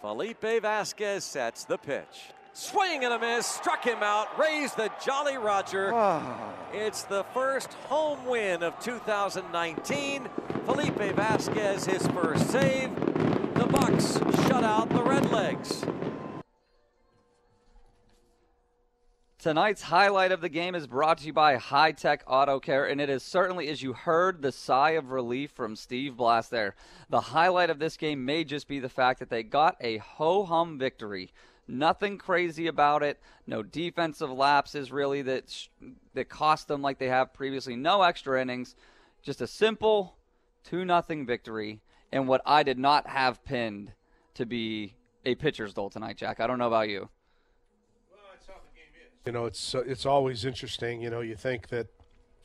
Felipe Vasquez sets the pitch. Swing and a miss, struck him out, raised the Jolly Roger. Ah. It's the first home win of 2019. Felipe Vasquez, his first save. The Bucks shut out the Redlegs. Tonight's highlight of the game is brought to you by High Tech Auto Care, and it is certainly, as you heard, the sigh of relief from Steve Blass there. The highlight of this game may just be the fact that they got a ho hum victory. Nothing crazy about it. No defensive lapses really that sh- that cost them like they have previously. No extra innings. Just a simple two nothing victory, and what I did not have pinned to be a pitcher's duel tonight, Jack. I don't know about you. You know, it's uh, it's always interesting. You know, you think that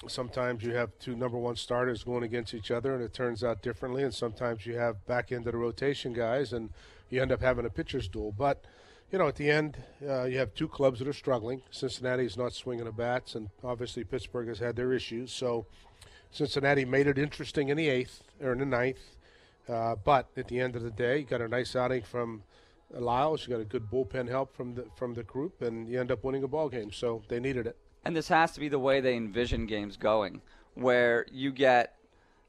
sometimes you have two number one starters going against each other, and it turns out differently. And sometimes you have back end of the rotation guys, and you end up having a pitcher's duel. But you know, at the end, uh, you have two clubs that are struggling. Cincinnati's not swinging the bats, and obviously Pittsburgh has had their issues. So Cincinnati made it interesting in the eighth or in the ninth. Uh, but at the end of the day, you got a nice outing from Lyles. You got a good bullpen help from the from the group, and you end up winning a ball game. So they needed it. And this has to be the way they envision games going, where you get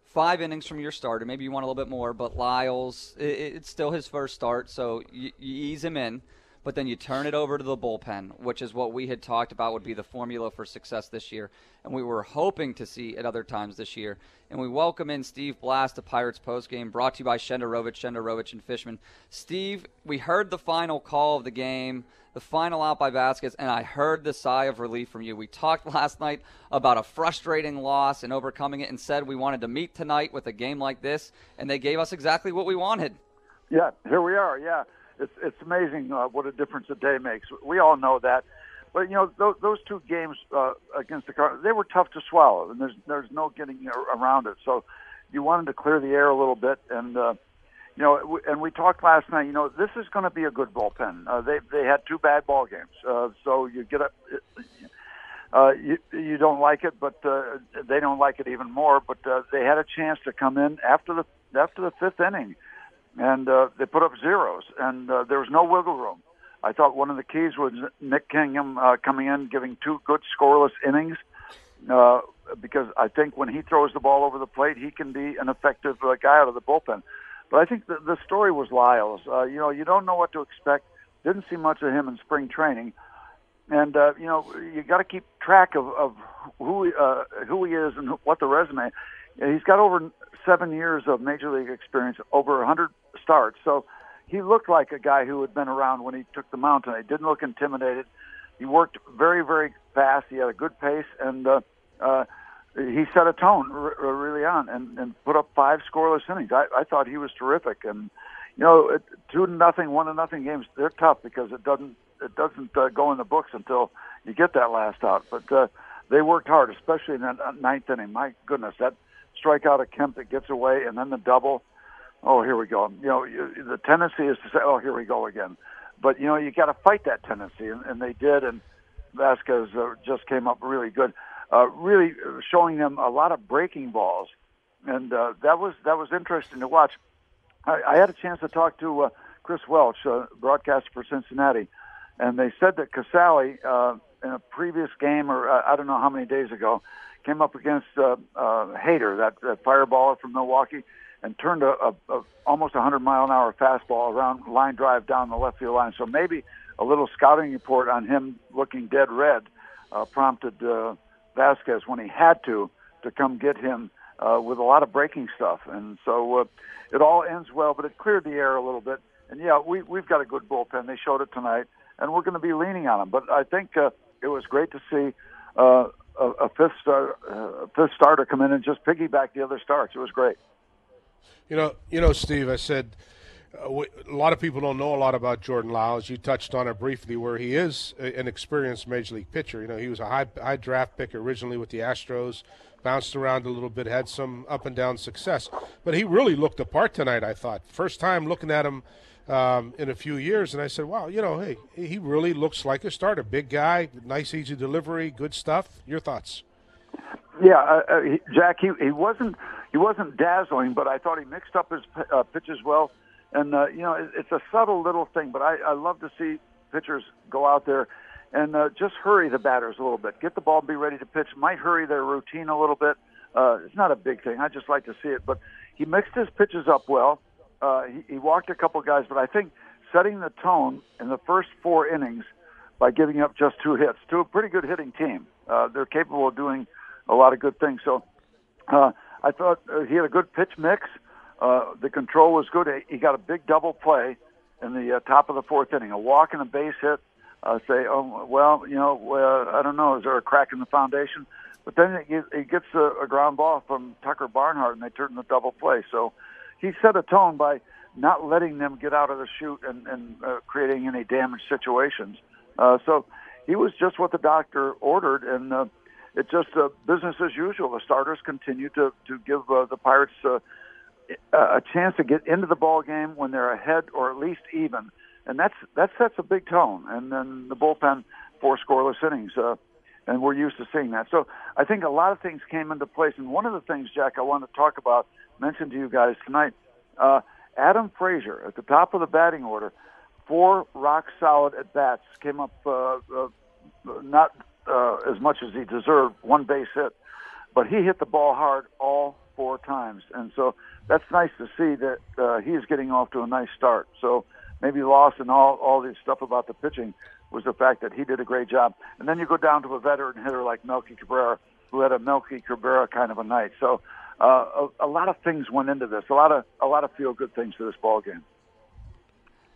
five innings from your starter. Maybe you want a little bit more, but Lyles, it, it's still his first start, so you, you ease him in. But then you turn it over to the bullpen, which is what we had talked about would be the formula for success this year. And we were hoping to see at other times this year. And we welcome in Steve Blass, the Pirates postgame, brought to you by Shenderovich, Shenderovich, and Fishman. Steve, we heard the final call of the game, the final out by Vasquez, and I heard the sigh of relief from you. We talked last night about a frustrating loss and overcoming it and said we wanted to meet tonight with a game like this, and they gave us exactly what we wanted. Yeah, here we are. Yeah, it's it's amazing uh, what a difference a day makes. We all know that, but you know those, those two games uh, against the Cardinals, they were tough to swallow, and there's there's no getting around it. So you wanted to clear the air a little bit, and uh, you know, and we talked last night. You know, this is going to be a good bullpen. Uh, they they had two bad ball games, uh, so you get up. Uh, you you don't like it, but uh, they don't like it even more. But uh, they had a chance to come in after the after the fifth inning and uh, they put up zeros, and uh, there was no wiggle room. I thought one of the keys was Nick Kingham uh, coming in, giving two good scoreless innings, uh, because I think when he throws the ball over the plate, he can be an effective uh, guy out of the bullpen. But I think the, the story was Lyles. Uh, you know, you don't know what to expect. Didn't see much of him in spring training, and uh, you know, you got to keep track of, of who uh, who he is and what the resume. He's got over seven years of major league experience, over 100 starts. So he looked like a guy who had been around when he took the mound tonight. He didn't look intimidated. He worked very, very fast. He had a good pace, and uh, uh, he set a tone r- r- really on and, and put up five scoreless innings. I, I thought he was terrific. And you know, it, two to nothing, one to nothing games, they're tough because it doesn't it doesn't uh, go in the books until you get that last out. But uh, they worked hard, especially in that ninth inning. My goodness, that strikeout of Kemp that gets away, and then the double. Oh, here we go. You know, the tendency is to say, "Oh, here we go again," but you know, you got to fight that tendency, and, and they did. And Vasquez uh, just came up really good, uh, really showing them a lot of breaking balls, and uh, that was that was interesting to watch. I, I had a chance to talk to uh, Chris Welch, uh, broadcaster for Cincinnati, and they said that Casali uh, in a previous game, or uh, I don't know how many days ago, came up against uh, uh, Hader, that, that fireballer from Milwaukee, and turned a, a, a almost 100 mile an hour fastball around line drive down the left field line. So maybe a little scouting report on him looking dead red uh, prompted uh, Vasquez when he had to to come get him uh, with a lot of breaking stuff. And so uh, it all ends well, but it cleared the air a little bit. And yeah, we we've got a good bullpen. They showed it tonight, and we're going to be leaning on them. But I think uh, it was great to see. Uh, a, fifth star, uh, fifth starter come in and just piggyback the other starts. It was great. You know, you know, Steve. I said uh, we, a lot of people don't know a lot about Jordan Lyles. You touched on it briefly, where he is a, an experienced major league pitcher. You know, he was a high high draft pick originally with the Astros, bounced around a little bit, had some up and down success, but he really looked the part tonight. I thought first time looking at him. Um, in a few years, and I said, "Wow, you know, hey, he really looks like a starter. Big guy, nice, easy delivery, good stuff." Your thoughts? Yeah, uh, uh, Jack, he he wasn't he wasn't dazzling, but I thought he mixed up his uh, pitches well. And uh, you know, it, it's a subtle little thing, but I, I love to see pitchers go out there and uh, just hurry the batters a little bit. Get the ball, be ready to pitch. Might hurry their routine a little bit. Uh, it's not a big thing. I just like to see it. But he mixed his pitches up well. Uh, he, he walked a couple guys, but I think setting the tone in the first four innings by giving up just two hits to a pretty good hitting team. Uh, they're capable of doing a lot of good things. So uh, I thought uh, he had a good pitch mix. Uh, the control was good. He got a big double play in the uh, top of the fourth inning, a walk and a base hit. Uh, say, oh well, you know, uh, I don't know, is there a crack in the foundation? But then it, it gets a, a ground ball from Tucker Barnhart, and they turn the double play. So he set a tone by not letting them get out of the chute and, and uh, creating any damage situations. Uh, so he was just what the doctor ordered, and uh, it's just uh, business as usual. The starters continue to to give uh, the Pirates uh, a chance to get into the ball game when they're ahead or at least even, and that's that sets a big tone. And then the bullpen four scoreless innings, uh, and we're used to seeing that. So I think a lot of things came into place. And one of the things, Jack, I want to talk about, mention to you guys tonight, uh, Adam Frazier at the top of the batting order, four rock solid at bats, came up uh, uh, not uh, as much as he deserved, one base hit, but he hit the ball hard all four times, and so that's nice to see that uh, he's getting off to a nice start. So maybe lost in all all this stuff about the pitching was the fact that he did a great job. And then you go down to a veteran hitter like Melky Cabrera, who had a Melky Cabrera kind of a night. So uh, a, a lot of things went into this. A lot of a lot of feel good things for this ball game.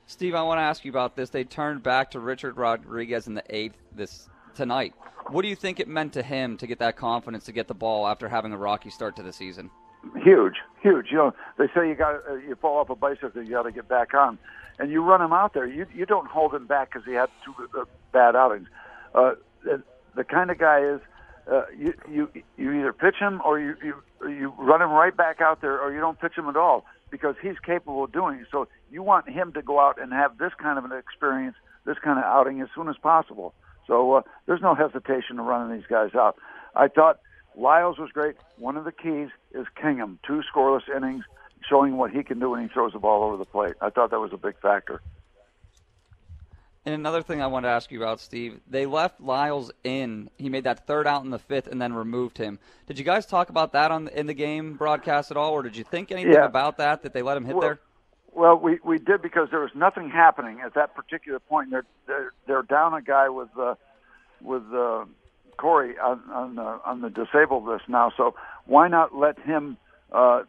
Steve, I want to ask you about this. They turned back to Richard Rodriguez in the eighth this tonight. What do you think it meant to him to get that confidence to get the ball after having a rocky start to the season? Huge, huge. You know, they say you got uh, you fall off a bicycle, you got to get back on, and you run him out there. You you don't hold him back because he had two uh, bad outings. Uh, the, kind of guy is uh, you you you either pitch him or you you you run him right back out there, or you don't pitch him at all because he's capable of doing it. So you want him to go out and have this kind of an experience, this kind of outing as soon as possible. So uh, there's no hesitation in running these guys out. I thought Lyles was great. One of the keys is Kingham, two scoreless innings, showing what he can do when he throws the ball over the plate. I thought that was a big factor. And another thing I wanted to ask you about, Steve, they left Lyles in. He made that third out in the fifth and then removed him. Did you guys talk about that on in the game broadcast at all, or did you think anything yeah. about that that they let him hit well, there? Well, we we did because there was nothing happening at that particular point. They're they're, they're down a guy with uh, with uh, Corey on on the, on the disabled list now. So why not let him uh,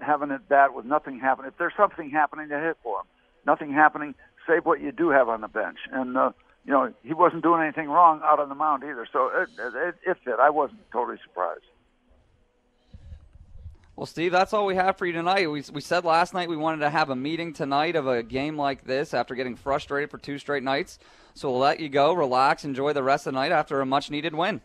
have an at bat with nothing happening? If there's something happening, to hit for him. Nothing happening save what you do have on the bench. And uh, you know he wasn't doing anything wrong out on the mound either. So it, it, it fit. I wasn't totally surprised. Well, Steve, that's all we have for you tonight. We, we said last night we wanted to have a meeting tonight of a game like this after getting frustrated for two straight nights. So we'll let you go, relax, enjoy the rest of the night after a much needed win.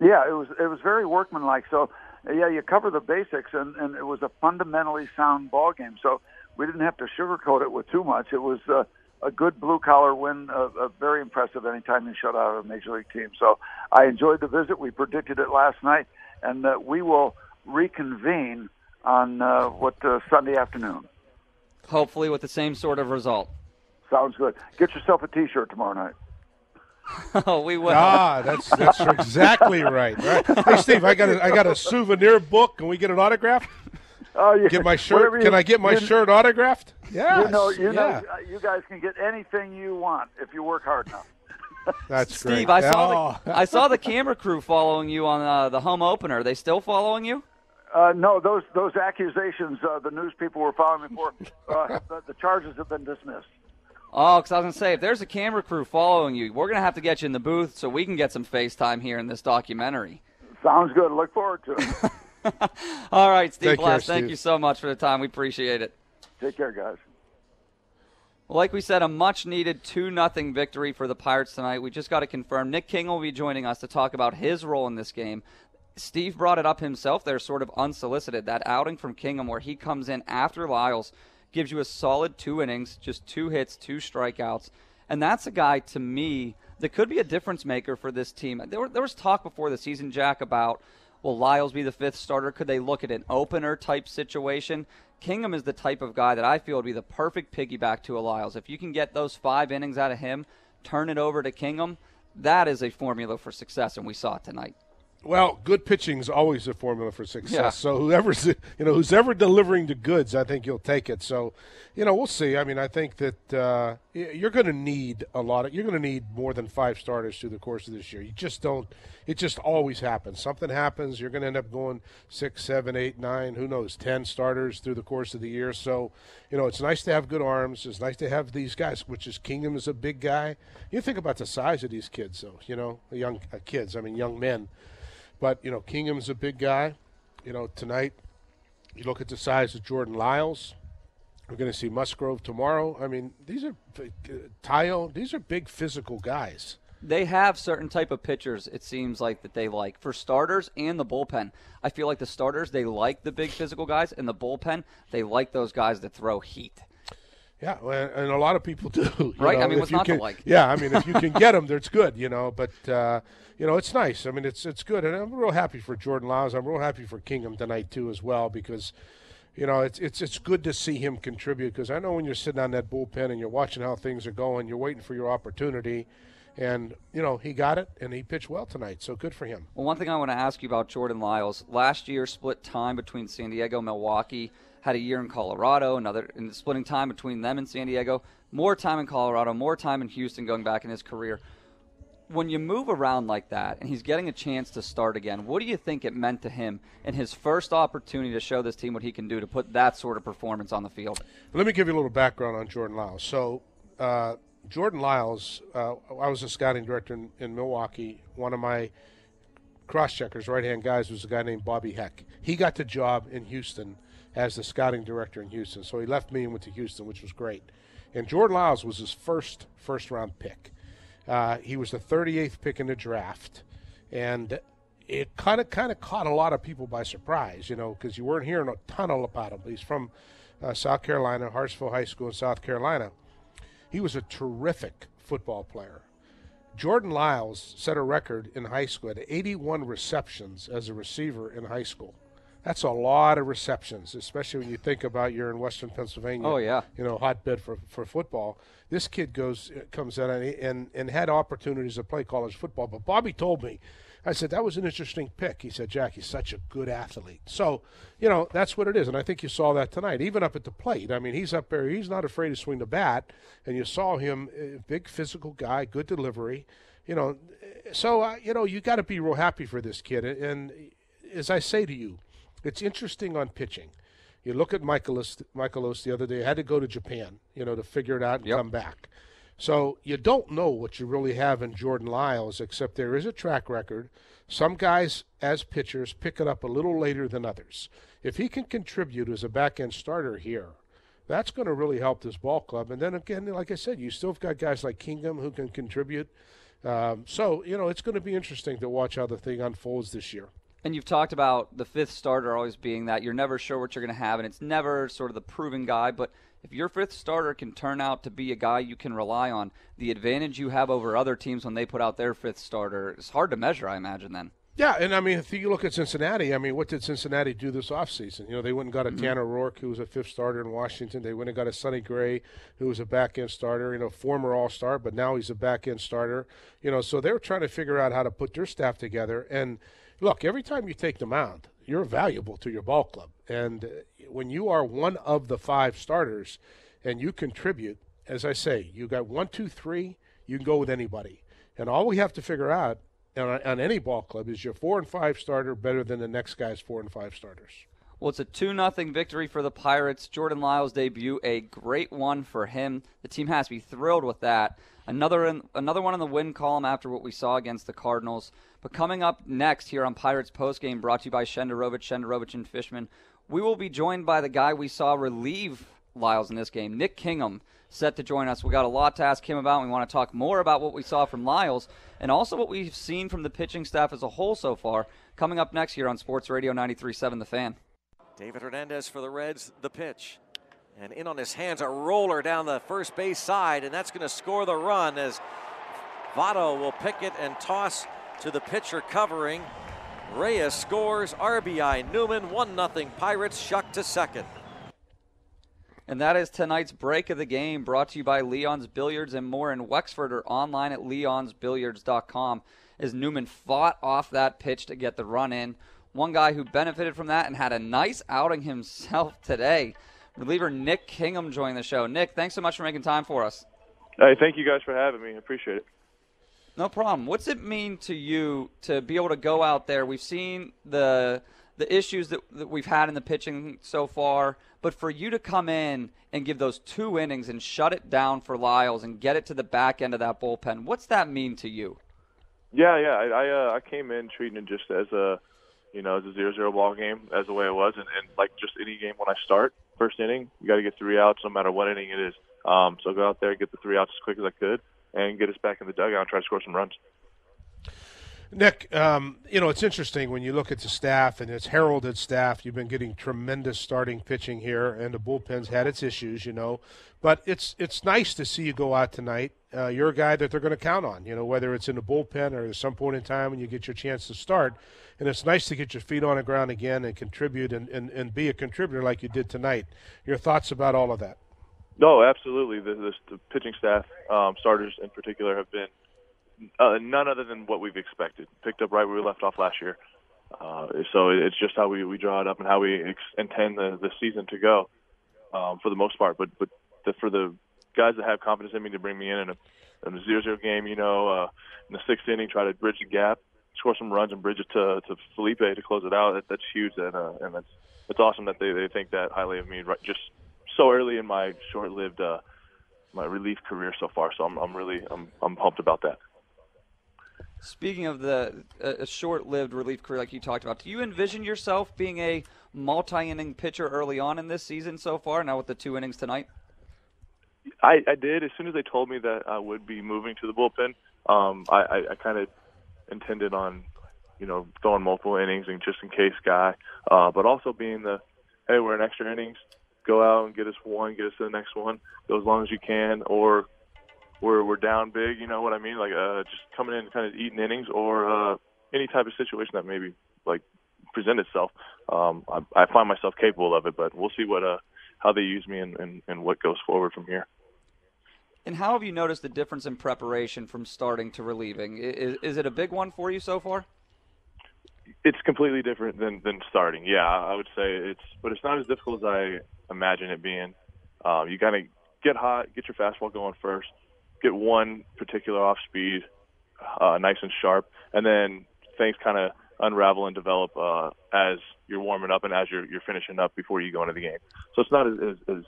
Yeah, it was it was very workmanlike. So yeah, you cover the basics, and, and it was a fundamentally sound ball game. So we didn't have to sugarcoat it with too much. It was. Uh, a good blue collar win, uh, uh, very impressive anytime you shut out a major league team. So I enjoyed the visit. We predicted it last night, and uh, we will reconvene on uh, what uh, Sunday afternoon. Hopefully, with the same sort of result. Sounds good. Get yourself a T-shirt tomorrow night. oh, we will. Ah, that's that's exactly right. right. Hey, Steve, I got a, I got a souvenir book. Can we get an autograph? Oh, yeah. Get my shirt. You, can I get my you, shirt autographed? Yeah. You know, you yeah. know, you guys can get anything you want if you work hard enough. That's Steve, great. I saw oh. the I saw the camera crew following you on uh, the home opener. Are they still following you? Uh, no, those those accusations uh, the news people were following me for, uh, the, the charges have been dismissed. Oh, because I was going to say, if there's a camera crew following you, we're going to have to get you in the booth so we can get some FaceTime here in this documentary. Sounds good. Look forward to it. All right, Steve Take Blass, care, thank Steve. you so much for the time. We appreciate it. Take care, guys. Like we said, a much needed 2 0 victory for the Pirates tonight. We just got to confirm Nick King will be joining us to talk about his role in this game. Steve brought it up himself there, sort of unsolicited. That outing from Kingham where he comes in after Lyles gives you a solid two innings, just two hits, two strikeouts. And that's a guy, to me, that could be a difference maker for this team. There, were, there was talk before the season, Jack, about will Lyles be the fifth starter? Could they look at an opener type situation? Kingham is the type of guy that I feel would be the perfect piggyback to a Lyles. If you can get those five innings out of him, turn it over to Kingham, that is a formula for success, and we saw it tonight. Well, good pitching is always a formula for success. Yeah. So whoever's you know who's ever delivering the goods, I think you'll take it. So, you know, we'll see. I mean, I think that uh, you're going to need a lot of. You're going to need more than five starters through the course of this year. You just don't. It just always happens. Something happens. You're going to end up going six, seven, eight, nine. Who knows? Ten starters through the course of the year. So, you know, it's nice to have good arms. It's nice to have these guys. Which is Kingham is a big guy. You think about the size of these kids, though. You know, young uh, kids. I mean, young men. But you know, Kingham's a big guy. You know, tonight you look at the size of Jordan Lyles. We're going to see Musgrove tomorrow. I mean, these are uh, Tayo. These are big physical guys. They have certain type of pitchers. It seems like that they like for starters and the bullpen. I feel like the starters they like the big physical guys, and the bullpen they like those guys that throw heat. Yeah, well, and a lot of people do. Right? know, I mean, what's not to can- like? Yeah, I mean, if you can get them, that's good. You know, but uh, you know, it's nice. I mean, it's it's good, and I'm real happy for Jordan Lyles. I'm real happy for Kingham tonight too, as well, because you know, it's it's it's good to see him contribute. Because I know when you're sitting on that bullpen and you're watching how things are going, you're waiting for your opportunity, and you know, he got it and he pitched well tonight. So good for him. Well, one thing I want to ask you about Jordan Lyles. Last year, split time between San Diego, Milwaukee. Had a year in Colorado, another in splitting time between them and San Diego. More time in Colorado, more time in Houston, going back in his career. When you move around like that, and he's getting a chance to start again, what do you think it meant to him in his first opportunity to show this team what he can do to put that sort of performance on the field? Let me give you a little background on Jordan Lyles. So, uh, Jordan Lyles, uh, I was a scouting director in, in Milwaukee. One of my cross checkers, right hand guys, was a guy named Bobby Heck. He got the job in Houston as the scouting director in Houston. So he left me and went to Houston, which was great. And Jordan Lyles was his first first round pick. Uh, he was the 38th pick in the draft, and it kind of kind of caught a lot of people by surprise, you know, because you weren't hearing a ton about him. He's from uh, South Carolina, Hartsville High School in South Carolina. He was a terrific football player. Jordan Lyles set a record in high school at 81 receptions as a receiver in high school. That's a lot of receptions, especially when you think about you're in Western Pennsylvania. Oh, yeah. you know, hotbed for, for football. This kid goes comes in and, and and had opportunities to play college football. But Bobby told me, I said that was an interesting pick. He said, Jack, he's such a good athlete. So, you know, that's what it is, and I think you saw that tonight, even up at the plate. I mean, he's up there. He's not afraid to swing the bat, and you saw him, uh, big physical guy, good delivery. You know, so uh, you know you got to be real happy for this kid. And as I say to you, it's interesting on pitching. You look at Mikolas, Mikolas the other day, had to go to Japan, you know, to figure it out and Yep. come back. So you don't know what you really have in Jordan Lyles, except there is a track record. Some guys, as pitchers, pick it up a little later than others. If he can contribute as a back end starter here, that's going to really help this ball club. And then again, like I said, you still have got guys like Kingham who can contribute. Um, so, you know, it's going to be interesting to watch how the thing unfolds this year. And you've talked about the fifth starter always being that you're never sure what you're going to have, and it's never sort of the proven guy. But if your fifth starter can turn out to be a guy you can rely on, the advantage you have over other teams when they put out their fifth starter is hard to measure, I imagine, then. Yeah, and I mean, if you look at Cincinnati, I mean, what did Cincinnati do this offseason? You know, they went and got a mm-hmm. Tanner Roark, who was a fifth starter in Washington. They went and got a Sonny Gray, who was a back end starter, you know, former All Star, but now he's a back end starter. You know, so they were trying to figure out how to put their staff together. And look, every time you take the mound, you're valuable to your ball club. And uh, when you are one of the five starters and you contribute, as I say, you got one, two, three, you can go with anybody. And all we have to figure out on, on any ball club is your four and five starter better than the next guy's four and five starters. Well, it's a 2 0 victory for the Pirates. Jordan Lyles' debut, a great one for him. The team has to be thrilled with that. Another in, another one in the win column after what we saw against the Cardinals. But coming up next here on Pirates Postgame, brought to you by Shenderovich, Shenderovich and Fishman, we will be joined by the guy we saw relieve Lyles in this game, Nick Kingham. set to join us. We got a lot to ask him about. We want to talk more about what we saw from Lyles and also what we've seen from the pitching staff as a whole so far. Coming up next year on Sports Radio 93.7 The Fan. David Hernandez for the Reds, the pitch. And in on his hands, a roller down the first base side, and that's going to score the run as Votto will pick it and toss to the pitcher covering. Reyes scores. RBI Newman, 1 0 Pirates, Shuck to second. And that is tonight's break of the game brought to you by Leon's Billiards and more in Wexford or online at leonsbilliards.com as Newman fought off that pitch to get the run in. One guy who benefited from that and had a nice outing himself today. Reliever Nick Kingham joined the show. Nick, thanks so much for making time for us. Hey, thank you guys for having me. I appreciate it. No problem. What's it mean to you to be able to go out there? We've seen the the issues that, that we've had in the pitching so far, but for you to come in and give those two innings and shut it down for Lyles and get it to the back end of that bullpen, what's that mean to you? Yeah, yeah. I I, uh, I came in treating it just as a, you know, as a zero-zero ball game, as the way it was, and, and like just any game when I start first inning, you got to get three outs no matter what inning it is. Um, so go out there, get the three outs as quick as I could, and get us back in the dugout and try to score some runs. Nick, um, you know, it's interesting when you look at the staff and it's heralded staff. You've been getting tremendous starting pitching here, and the bullpen's had its issues, you know. But it's it's nice to see you go out tonight. Uh, you're a guy that they're going to count on, you know, whether it's in the bullpen or at some point in time when you get your chance to start. And it's nice to get your feet on the ground again and contribute and, and, and be a contributor like you did tonight. Your thoughts about all of that? No, absolutely. The, the, the pitching staff, um, starters in particular, have been uh, none other than what we've expected. Picked up right where we left off last year. Uh, so it's just how we, we draw it up and how we ex- intend the, the season to go um, for the most part. But but the, for the guys that have confidence in me to bring me in in a, in a zero-zero game, you know, uh, in the sixth inning, try to bridge the gap, score some runs, and bridge it to to Felipe to close it out. That, that's huge, and uh, and that's it's awesome that they they think that highly of me right just so early in my short-lived uh, my relief career so far. So I'm I'm really I'm I'm pumped about that. Speaking of the a short-lived relief career like you talked about, do you envision yourself being a multi-inning pitcher early on in this season so far? Now with the two innings tonight. I, I did as soon as they told me that I would be moving to the bullpen. Um, I, I, I kind of intended on, you know, throwing multiple innings and just in case guy, uh, but also being the, hey, we're in extra innings, go out and get us one, get us to the next one, go as long as you can, or we're we're down big. You know what I mean? Like uh, just coming in and kind of eating innings, or uh, any type of situation that maybe like present itself. Um, I, I find myself capable of it, but we'll see what uh how they use me and, and, and what goes forward from here. And how have you noticed the difference in preparation from starting to relieving? Is, is it a big one for you so far? It's completely different than, than starting. Yeah, I would say it's, but it's not as difficult as I imagine it being. Um, you kind of get hot, get your fastball going first, get one particular off speed, uh, nice and sharp, and then things kind of unravel and develop uh, as you're warming up and as you're you're finishing up before you go into the game. So it's not as, as, as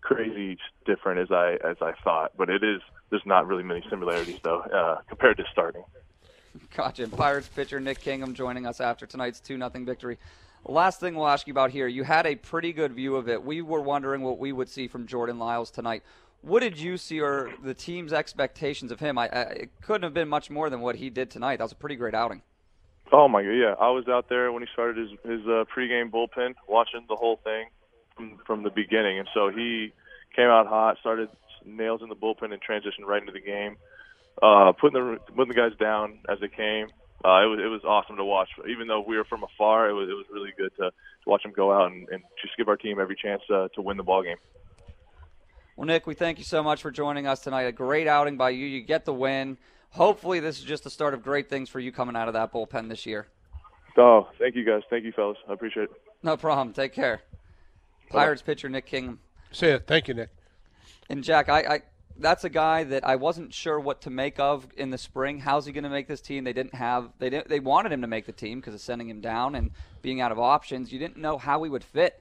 crazy different as I as I thought, but it is. There's not really many similarities though uh, compared to starting. Gotcha. Pirates pitcher Nick Kingham joining us after tonight's two nothing victory. Last thing we'll ask you about here. You had a pretty good view of it. We were wondering what we would see from Jordan Lyles tonight. What did you see, or the team's expectations of him? I, I, it couldn't have been much more than what he did tonight. That was a pretty great outing. Oh my god, yeah! I was out there when he started his his uh, pregame bullpen, watching the whole thing from from the beginning, and so he came out hot, started nails in the bullpen, and transitioned right into the game, uh, putting the putting the guys down as they came. Uh, it was it was awesome to watch. Even though we were from afar, it was it was really good to, to watch him go out and, and just give our team every chance uh, to win the ball game. Well, Nick, we thank you so much for joining us tonight. A great outing by you. You get the win hopefully this is just the start of great things for you coming out of that bullpen this year. Oh, thank you guys. Thank you, fellas. I appreciate it. No problem. Take care. Pirates pitcher Nick Kingham. Say it. Thank you, Nick. And Jack, I, I that's a guy that I wasn't sure what to make of in the spring. How's he going to make this team? They didn't have they didn't they wanted him to make the team because of sending him down and being out of options. You didn't know how he would fit.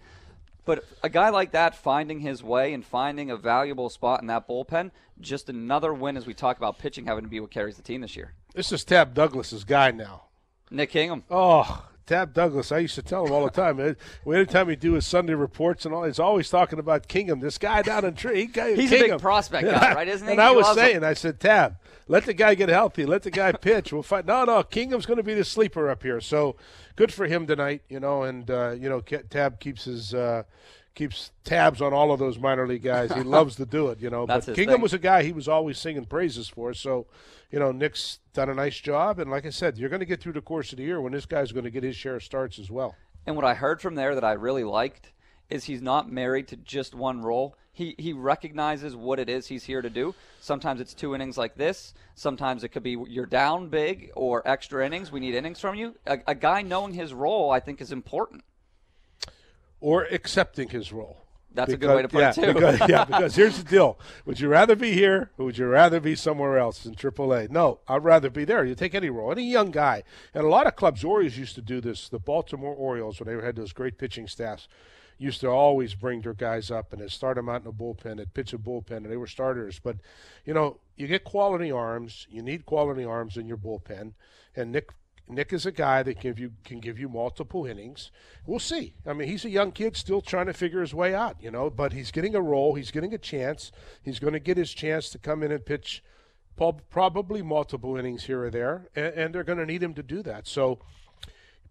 But a guy like that finding his way and finding a valuable spot in that bullpen, just another win as we talk about pitching having to be what carries the team this year. This is Tab Douglas's guy now. Nick Kingham. Oh, Tab Douglas, I used to tell him all the time. eh, Anytime he do his Sunday reports and all, he's always talking about Kingham. This guy down in Tree, he, He's a big prospect guy, right? Isn't he? And I was loves him. saying, I said, Tab, let the guy get healthy. Let the guy pitch. We'll find. No, no, Kingham's going to be the sleeper up here. So good for him tonight, you know. And uh, you know, Tab keeps his. Uh, Keeps tabs on all of those minor league guys. He loves to do it, you know. But his Kingham thing. was a guy he was always singing praises for. So, you know, Nick's done a nice job. And like I said, you're going to get through the course of the year when this guy's going to get his share of starts as well. And what I heard from there that I really liked is he's not married to just one role. He he recognizes what it is he's here to do. Sometimes it's two innings like this. Sometimes it could be you're down big or extra innings. We need innings from you. A, a guy knowing his role, I think, is important. Or accepting his role. That's a good way to put yeah, it too. Because, yeah, because here's the deal: Would you rather be here, or would you rather be somewhere else in AAA? No, I'd rather be there. You take any role, any young guy, and a lot of clubs. Orioles used to do this. The Baltimore Orioles, when they had those great pitching staffs, used to always bring their guys up and they'd start them out in a bullpen. They'd pitch a bullpen, and they were starters. But you know, you get quality arms. You need quality arms in your bullpen, and Nick Nick is a guy that give you can give you multiple innings. We'll see. I mean, he's a young kid still trying to figure his way out, you know, but he's getting a role, he's getting a chance. He's going to get his chance to come in and pitch probably multiple innings here or there, and, and they're going to need him to do that. So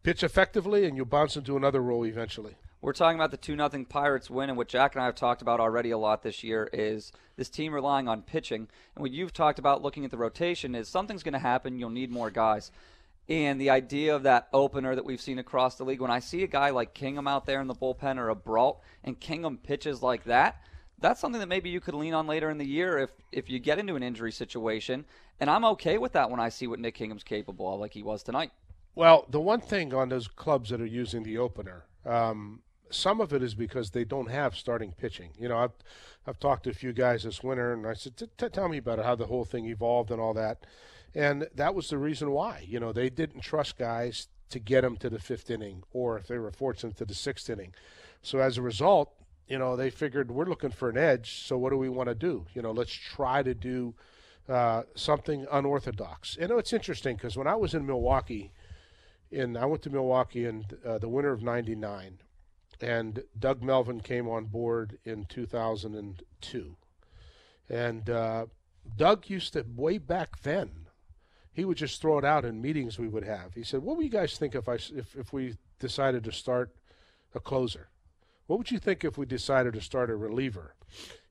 pitch effectively and you'll bounce into another role eventually. We're talking about the 2 0 Pirates win, and what Jack and I have talked about already a lot this year is this team relying on pitching. And what you've talked about looking at the rotation is something's going to happen, you'll need more guys. And the idea of that opener that we've seen across the league, when I see a guy like Kingham out there in the bullpen or a Brault, and Kingham pitches like that, that's something that maybe you could lean on later in the year if if you get into an injury situation. And I'm okay with that when I see what Nick Kingham's capable of, like he was tonight. Well, the one thing on those clubs that are using the opener, um, some of it is because they don't have starting pitching. You know, I've I've talked to a few guys this winter, and I said, "T- t- "Tell me about it, how the whole thing evolved and all that." And that was the reason why. You know, they didn't trust guys to get them to the fifth inning, or if they were fortunate to the sixth inning. So as a result, you know, they figured we're looking for an edge. So what do we want to do? You know, let's try to do uh, something unorthodox. You know, it's interesting because when I was in Milwaukee and I went to Milwaukee in uh, the winter of '99, and Doug Melvin came on board in 2002, and uh, Doug used to way back then. He would just throw it out in meetings we would have. He said, "What would you guys think if I if if we decided to start a closer? What would you think if we decided to start a reliever?"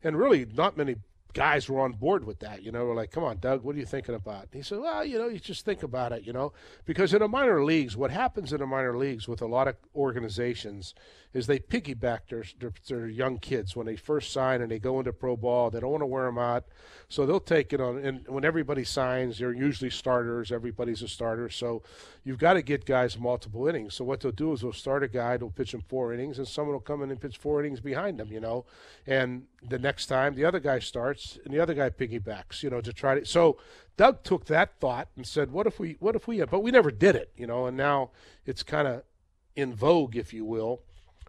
And really, not many guys were on board with that. You know, we're like, "Come on, Doug, what are you thinking about?" And he said, "Well, you know, you just think about it. You know, because in the minor leagues, what happens in the minor leagues with a lot of organizations is they piggyback their, their, their young kids when they first sign and they go into pro ball. They don't want to wear them out, so they'll take it on. And when everybody signs, they're usually starters. Everybody's a starter, so you've got to get guys multiple innings. So what they'll do is they'll start a guy, they'll pitch him four innings, and someone will come in and pitch four innings behind them. You know, and the next time the other guy starts and the other guy piggybacks. You know, to try to. So Doug took that thought and said, "What if we? What if we?" But we never did it. You know, and now it's kind of in vogue, if you will.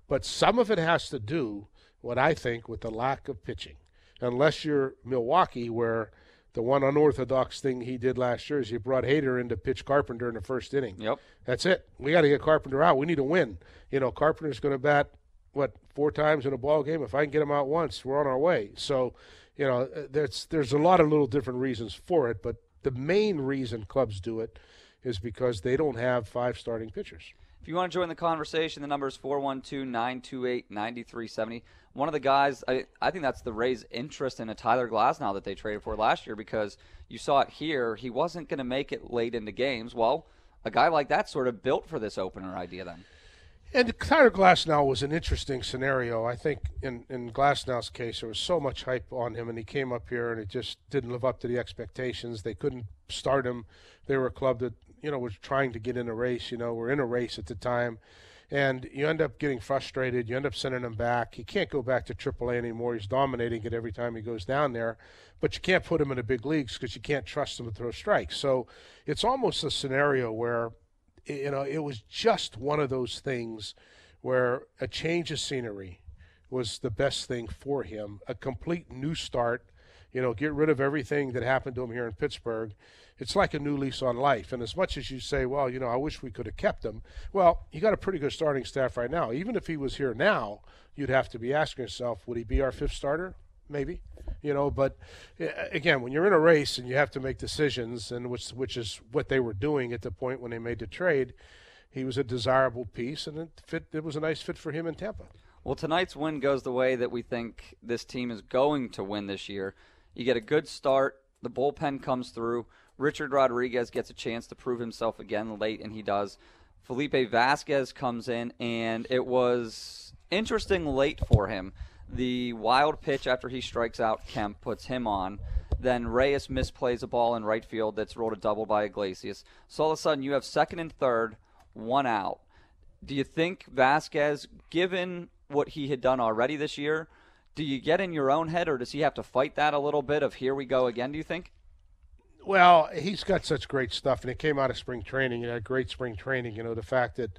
But some of it has to do, what I think, with the lack of pitching. Unless you're Milwaukee, where the one unorthodox thing he did last year is he brought Hader in to pitch Carpenter in the first inning. Yep. That's it. We got to get Carpenter out. We need to win. You know, Carpenter's going to bat what four times in a ball game. If I can get him out once, we're on our way. So, you know, uh, there's there's a lot of little different reasons for it, but the main reason clubs do it is because they don't have five starting pitchers. If you want to join the conversation, the number is 412 928 9370. One of the guys, I, I think that's the Rays' interest in a Tyler Glasnow that they traded for last year because you saw it here. He wasn't going to make it late into games. Well, a guy like that sort of built for this opener idea then. And Tyler Glasnow was an interesting scenario. I think in, in Glasnow's case, there was so much hype on him, and he came up here and it just didn't live up to the expectations. They couldn't start him. They were a club that, you know, was trying to get in a race. You know, we're in a race at the time. And you end up getting frustrated. You end up sending him back. He can't go back to AAA anymore. He's dominating it every time he goes down there. But you can't put him in the big leagues because you can't trust him to throw strikes. So it's almost a scenario where you know, it was just one of those things where a change of scenery was the best thing for him, a complete new start. you know, get rid of everything that happened to him here in Pittsburgh. It's like a new lease on life. And as much as you say, well, you know, I wish we could have kept him, well, you got a pretty good starting staff right now. Even if he was here now, you'd have to be asking yourself, would he be our fifth starter? Maybe, you know. But again, when you're in a race and you have to make decisions, and which which is what they were doing at the point when they made the trade, he was a desirable piece, and it fit. It was a nice fit for him in Tampa. Well, tonight's win goes the way that we think this team is going to win this year. You get a good start. The bullpen comes through. Richard Rodriguez gets a chance to prove himself again late, and he does. Felipe Vasquez comes in, and it was interesting late for him. The wild pitch after he strikes out Kemp puts him on. Then Reyes misplays a ball in right field that's rolled a double by Iglesias. So all of a sudden, you have second and third, one out. Do you think Vasquez, given what he had done already this year, do you get in your own head, or does he have to fight that a little bit of here we go again, do you think? Well, he's got such great stuff, and it came out of spring training. He had great spring training. You know, the fact that,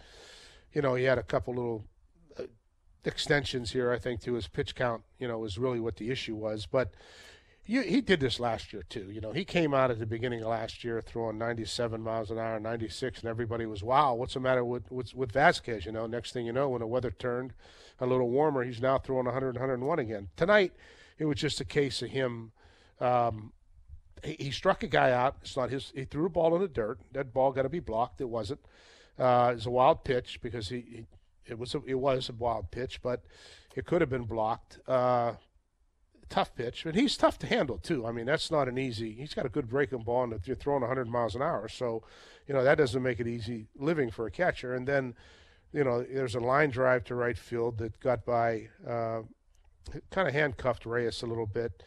you know, he had a couple little extensions here, I think, to his pitch count, you know, was really what the issue was. But you, he did this last year, too. You know, he came out at the beginning of last year throwing 97 miles an hour, 96, and everybody was, wow, what's the matter with, with, with Vasquez? You know, next thing you know, when the weather turned a little warmer, he's now throwing 100, 101 again. Tonight, it was just a case of him. Um, he, struck a guy out. It's not his. He threw a ball in the dirt. That ball got to be blocked. It wasn't. Uh, it was a wild pitch because he, he it was a, it was a wild pitch, but it could have been blocked. Uh, tough pitch, but he's tough to handle too. I mean, that's not an easy. He's got a good breaking ball, and you're throwing 100 miles an hour, so you know that doesn't make it easy living for a catcher. And then, you know, there's a line drive to right field that got by, uh, kind of handcuffed Reyes a little bit.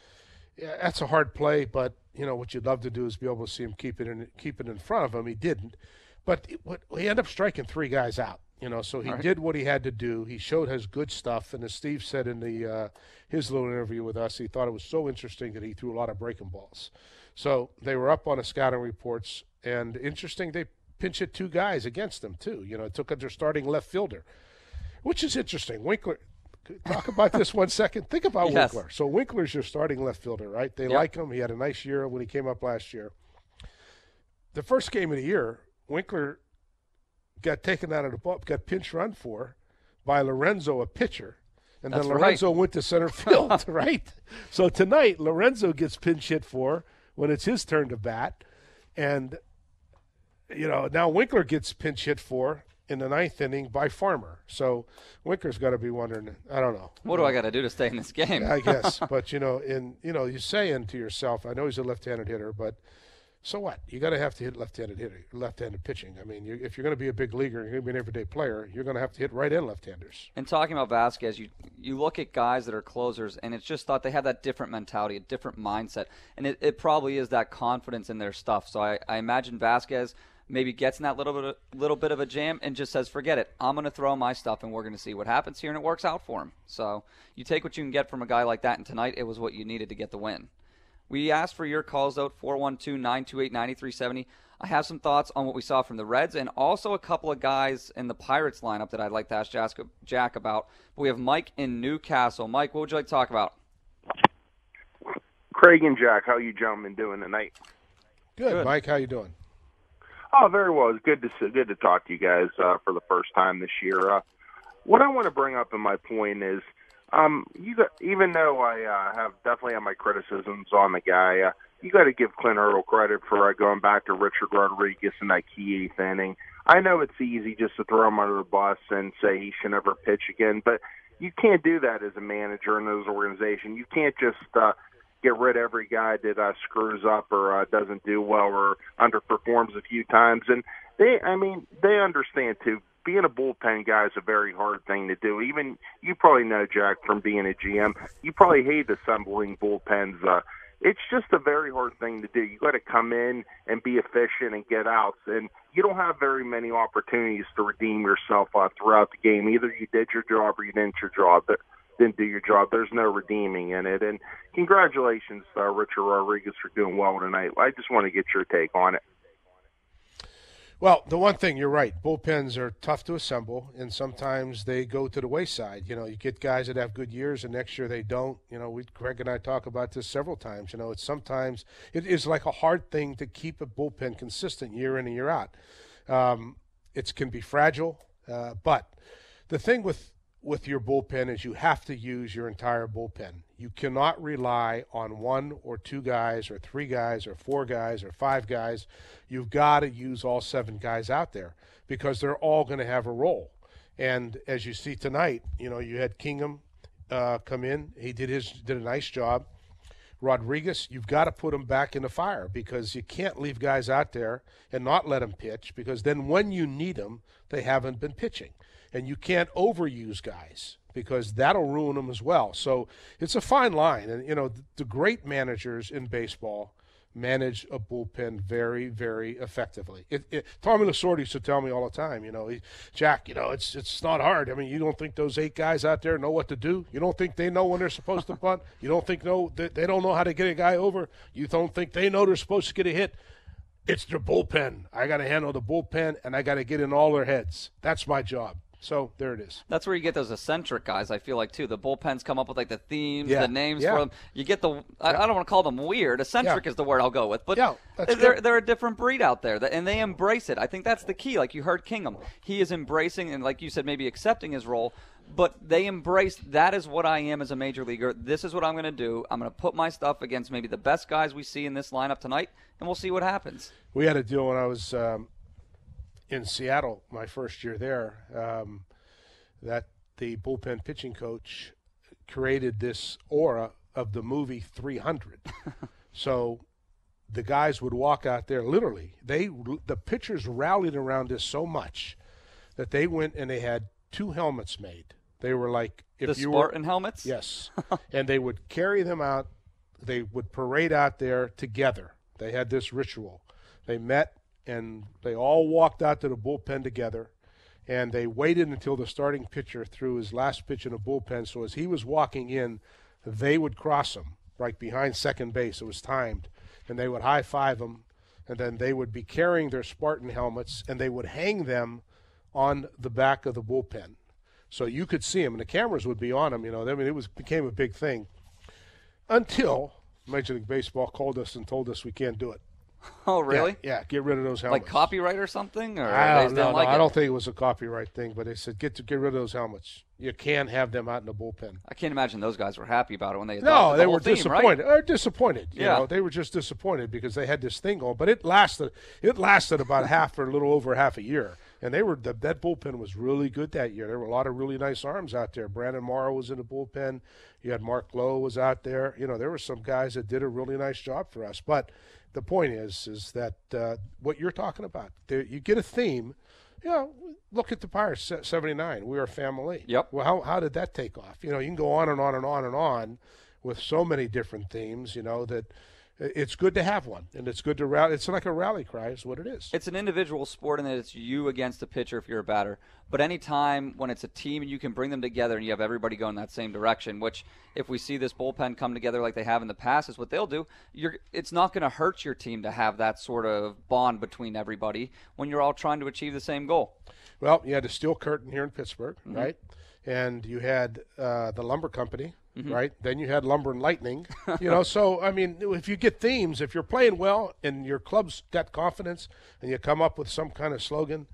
Yeah, that's a hard play, but you know what you'd love to do is be able to see him keep it in keep it in front of him. He didn't, but it, what, he ended up striking three guys out. You know, so he right. did what he had to do. He showed his good stuff, and as Steve said in the uh, his little interview with us, he thought it was so interesting that he threw a lot of breaking balls. So they were up on the scouting reports, and interesting they pinch hit two guys against them too. You know, it took their starting left fielder, which is interesting. Winkler, talk about this one second. Think about yes. Winkler. So Winkler's your starting left fielder, right? They yep. like him. He had a nice year when he came up last year. The first game of the year, Winkler got taken out of the ball, got pinch run for by Lorenzo, a pitcher. And That's then Lorenzo right. went to center field, right? So tonight, Lorenzo gets pinch hit for when it's his turn to bat. And, you know, now Winkler gets pinch hit for in the ninth inning by Farmer. So Winkler's got to be wondering, I don't know. What do I got to do to stay in this game? I guess. But, you know, in, you know, you're saying to yourself, I know he's a left handed hitter, but – so what? You got to have to hit left-handed hitting, left-handed pitching. I mean, you, if you're going to be a big leaguer, you're going to be an everyday player. You're going to have to hit right and left-handers. And talking about Vasquez, you you look at guys that are closers, and it's just thought they have that different mentality, a different mindset, and it, it probably is that confidence in their stuff. So I, I imagine Vasquez maybe gets in that little bit of, little bit of a jam and just says, "Forget it, I'm going to throw my stuff, and we're going to see what happens here," and it works out for him. So you take what you can get from a guy like that, and tonight it was what you needed to get the win. We asked for your calls out 412 928 9370. I have some thoughts on what we saw from the Reds and also a couple of guys in the Pirates lineup that I'd like to ask Jack about. But we have Mike in Newcastle. Mike, what would you like to talk about? Kraig and Jack, how you gentlemen doing tonight? Good, good. Mike. How you doing? Oh, very well. It's good to good to talk to you guys uh, for the first time this year. Uh, what I want to bring up in my point is um, you got, even though I uh, have definitely have my criticisms on the guy, uh, you got to give Clint Hurdle credit for uh, going back to Richard Rodriguez in that key eighth inning. I know it's easy just to throw him under the bus and say he should never pitch again, but you can't do that as a manager in those organizations. You can't just uh, get rid of every guy that uh, screws up or uh, doesn't do well or underperforms a few times. And they, I mean, they understand too being a bullpen guy is a very hard thing to do. Even you probably know, Jack, from being a GM, you probably hate assembling bullpens. Uh, it's just a very hard thing to do. You got to come in and be efficient and get outs, and you don't have very many opportunities to redeem yourself uh, throughout the game. Either you did your job or you didn't your job. But didn't do your job. There's no redeeming in it. And congratulations, uh, Richard Rodriguez, for doing well tonight. I just want to get your take on it. Well, the one thing you're right, bullpens are tough to assemble, and sometimes they go to the wayside. You know, you get guys that have good years, and next year they don't. You know, we Greg and I talk about this several times. You know, it's sometimes it is like a hard thing to keep a bullpen consistent year in and year out. Um, it can be fragile, uh, but the thing with with your bullpen is you have to use your entire bullpen. You cannot rely on one or two guys or three guys or four guys or five guys. You've got to use all seven guys out there because they're all going to have a role. And as you see tonight, you know, you had Kingham uh, come in. He did his did a nice job. Rodriguez, you've got to put him back in the fire because you can't leave guys out there and not let them pitch because then when you need them, they haven't been pitching. And you can't overuse guys because that'll ruin them as well. So it's a fine line. And, you know, the, great managers in baseball manage a bullpen very, very effectively. It, it, Tommy Lasorda used to tell me all the time, you know, he, Jack, you know, it's it's not hard. I mean, you don't think those eight guys out there know what to do? You don't think they know when they're supposed to punt? You don't think no they, they don't know how to get a guy over? You don't think they know they're supposed to get a hit? It's their bullpen. I got to handle the bullpen, and I got to get in all their heads. That's my job. So there it is. That's where you get those eccentric guys. I feel like too. The bullpens come up with like the themes, Yeah. the names Yeah. for them. You get the. I, I don't want to call them weird. Eccentric Yeah. is the word I'll go with. But Yeah, they're they're a different breed out there, and they embrace it. I think that's the key. Like you heard Kingham, he is embracing and like you said, maybe accepting his role. But they embrace that is what I am as a major leaguer. This is what I'm going to do. I'm going to put my stuff against maybe the best guys we see in this lineup tonight, and we'll see what happens. We had a deal when I was um, in Seattle, my first year there, um, that the bullpen pitching coach created this aura of the movie 300. so the guys would walk out there literally. They the pitchers rallied around this so much that they went and they had two helmets made. They were like if the you Spartan were helmets. Yes. and they would carry them out. They would parade out there together. They had this ritual. They met and they all walked out to the bullpen together. And they waited until the starting pitcher threw his last pitch in the bullpen. So as he was walking in, they would cross him right behind second base. It was timed. And they would high five him. And then they would be carrying their Spartan helmets and they would hang them on the back of the bullpen so you could see him, and the cameras would be on him. You know, I mean, it was became a big thing until Major League Baseball called us and told us we can't do it. Oh, really? Yeah, yeah, get rid of those helmets. Like copyright or something? Or I don't didn't like I don't think it was a copyright thing, but they said get to get rid of those helmets. You can't have them out in the bullpen. I can't imagine those guys were happy about it when they No, the they were theme, disappointed. Right? Uh, disappointed. You Yeah. know, they were just disappointed because they had this thing going, but it lasted. It lasted about half or a little over half a year, and they were the, that bullpen was really good that year. There were a lot of really nice arms out there. Brandon Morrow was in the bullpen. You had Mark Lowe was out there. You know, there were some guys that did a really nice job for us. But the point is, is that uh, what you're talking about, there, you get a theme. You know, look at the Pirates, 79. We are family. Yep. Well, how, how did that take off? You know, you can go on and on and on and on with so many different themes, you know, that it's good to have one. And it's good to rally. It's like a rally cry, is what it is. It's an individual sport in that it's you against the pitcher if you're a batter. But anytime when it's a team and you can bring them together and you have everybody going that same direction, which if we see this bullpen come together like they have in the past, is what they'll do. You're, it's not going to hurt your team to have that sort of bond between everybody when you're all trying to achieve the same goal. Well, you had the Steel Curtain here in Pittsburgh, Mm-hmm. right? And you had uh, the Lumber Company, Mm-hmm. right? Then you had Lumber and Lightning. you know, so I mean, if you get themes, if you're playing well and your club's got confidence, and you come up with some kind of slogan,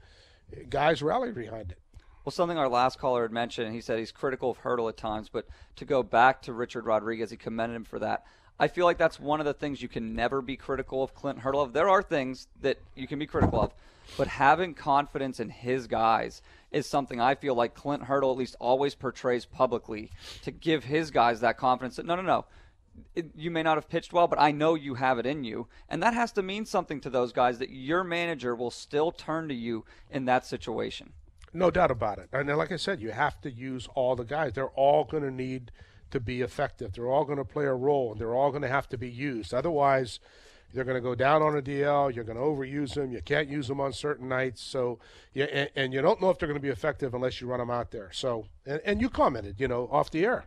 guys rally behind it. Well, something our last caller had mentioned, he said he's critical of Hurdle at times, but to go back to Richard Rodriguez, he commended him for that. I feel like that's one of the things you can never be critical of Clint Hurdle of. There are things that you can be critical of, but having confidence in his guys is something I feel like Clint Hurdle at least always portrays publicly to give his guys that confidence that no, no, no. It, you may not have pitched well, but I know you have it in you. And that has to mean something to those guys that your manager will still turn to you in that situation. No doubt about it. And like I said, you have to use all the guys. They're all going to need to be effective. They're all going to play a role, and they're all going to have to be used. Otherwise, they're going to go down on a DL. You're going to overuse them. You can't use them on certain nights. So, yeah, and, and you don't know if they're going to be effective unless you run them out there. So, and, and you commented, you know, off the air.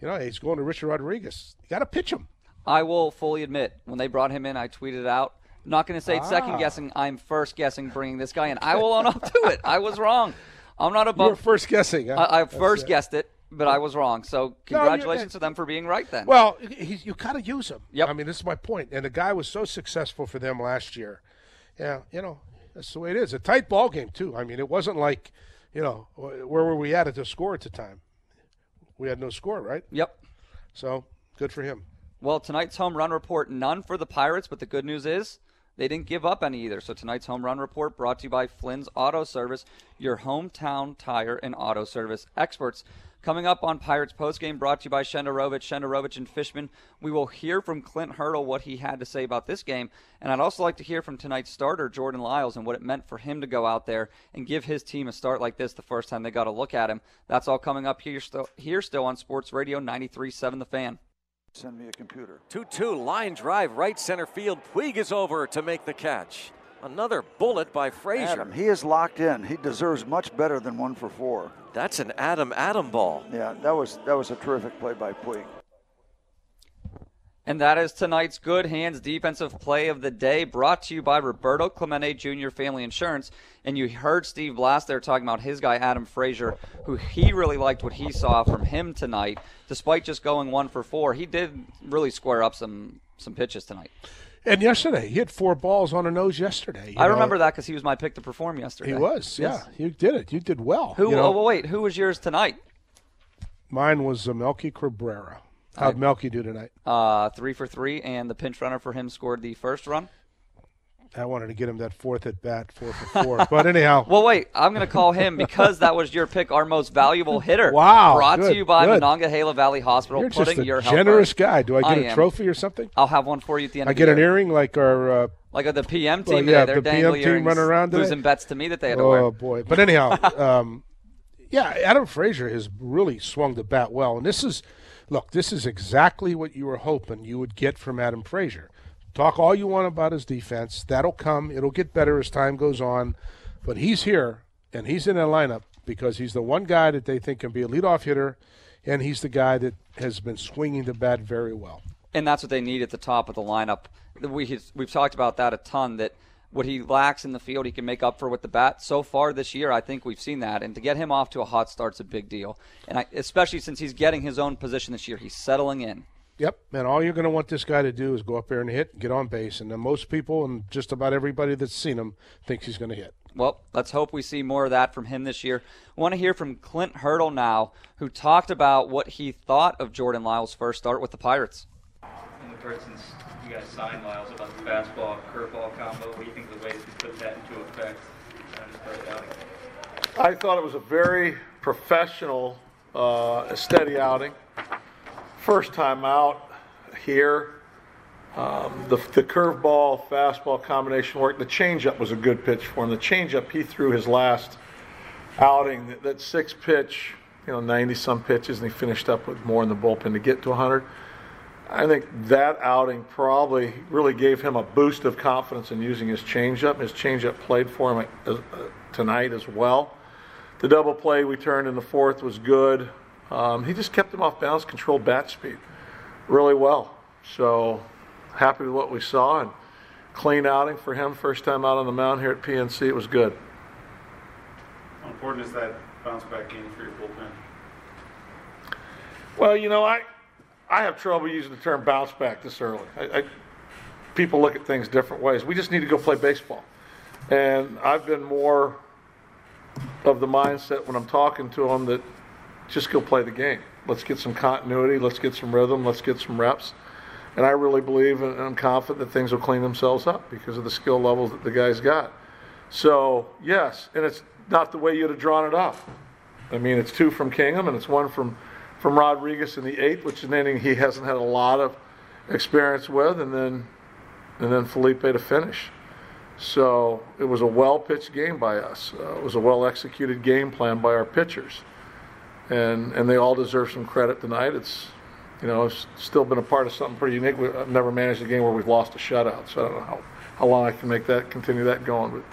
You know, he's going to Richard Rodriguez. You got to pitch him. I will fully admit, when they brought him in, I tweeted out, I'm not going to say it's second Ah. guessing. I'm first guessing bringing this guy in. I will own up to it. I was wrong. I'm not You were above. first guessing. Huh? I, I first it. guessed it, but I was wrong. So congratulations to them for being right then. Well, he, you got to use him. Yep. I mean, this is my point. And the guy was so successful for them last year. Yeah, you know, that's the way it is. A tight ball game too. I mean, it wasn't like, you know, where were we at at the score at the time? We had no score, right? yep. So good for him. Well, tonight's home run report, none for the Pirates, but the good news is they didn't give up any either. So tonight's home run report brought to you by Flynn's Auto Service, your hometown tire and auto service experts. Coming up on Pirates postgame, brought to you by Shenderovich, Shenderovich and Fishman. We will hear from Clint Hurdle what he had to say about this game, and I'd also like to hear from tonight's starter, Jordan Lyles, and what it meant for him to go out there and give his team a start like this the first time they got a look at him. That's all coming up here still, here still on Sports Radio 93.7 The Fan. Send me a computer. 2 2 line drive right center field. Puig is over to make the catch. Another bullet by Frazier. Adam, he is locked in. He deserves much better than one for four. That's an Adam Adam ball. Yeah, that was that was a terrific play by Puig. And that is tonight's Good Hands Defensive Play of the Day, brought to you by Roberto Clemente Jr. Family Insurance. And you heard Steve Blass there talking about his guy, Adam Frazier, who he really liked what he saw from him tonight. Despite just going one for four, he did really square up some, some pitches tonight. And yesterday, he had four balls on a nose yesterday. I know. remember that because he was my pick to perform yesterday. He was, Yes. yeah. You did it. You did well. Who? you know. Oh, wait. Who was yours tonight? Mine was uh, Melky Cabrera. How'd Melky do tonight? Uh, three for three, and the pinch runner for him scored the first run. I wanted to get him that fourth at bat, four for four. but anyhow, Well, wait. I'm going to call him because that was your pick, our most valuable hitter. Wow, Brought to you by good. Monongahela Valley Hospital, you're putting just a generous guy. Do I get I a am. trophy or something? I'll have one for you at the end I get the an earring like our. Uh, Like the PM team Well, today, yeah, they're the PM team running around today. losing bets to me that they had to wear. oh boy! But anyhow, um, yeah, Adam Frazier has really swung the bat well, and this is, look, this is exactly what you were hoping you would get from Adam Frazier. Talk all you want about his defense. That'll come. It'll get better as time goes on. But he's here, and he's in a lineup because he's the one guy that they think can be a leadoff hitter, and he's the guy that has been swinging the bat very well. and that's what they need at the top of the lineup. We we've talked about that a ton. That what he lacks in the field, he can make up for with the bat. So far this year, I think we've seen that, and to get him off to a hot start's a big deal. And I, especially since he's getting his own position this year, he's settling in. Yep, and all you're going to want this guy to do is go up there and hit, get on base, and then most people and just about everybody that's seen him thinks he's going to hit. Well, let's hope we see more of that from him this year. I want to hear from Clint Hurdle now, who talked about what he thought of Jordan Lyles' first start with the Pirates. And we've heard you guys signed Lyles about the fastball curveball combo. What do you think of the way that you put that into effect on his first outing? I thought it was a very professional, uh, steady outing. First time out here. Um, the the curveball fastball combination worked. The changeup was a good pitch for him. The changeup he threw his last outing. That, that six pitch, you know, 90 some pitches, and he finished up with more in the bullpen to get to 100. I think that outing probably really gave him a boost of confidence in using his changeup. His changeup played for him uh, tonight as well. The double play we turned in the fourth was good. Um, he just kept him off balance, controlled bat speed really well. So happy with what we saw and clean outing for him. First time out on the mound here at PNC. It was good. How important is that bounce back game for your bullpen? Well, you know, I I have trouble using the term bounce back this early. I, I, people look at things different ways. We just need to go play baseball, and I've been more of the mindset when I'm talking to them that just go play the game. Let's get some continuity. Let's get some rhythm. Let's get some reps. And I really believe and I'm confident that things will clean themselves up because of the skill levels that the guys got. So yes, and it's not the way you'd have drawn it up. I mean, it's two from Kingham and it's one from from Rodriguez in the eighth, which is an inning he hasn't had a lot of experience with, and then and then Felipe to finish. So it was a well pitched game by us. Uh, it was a well executed game plan by our pitchers, and and they all deserve some credit tonight. It's you know it's still been a part of something pretty unique. We, I've never managed a game where we've lost a shutout, so I don't know how, how long I can make that continue that going. But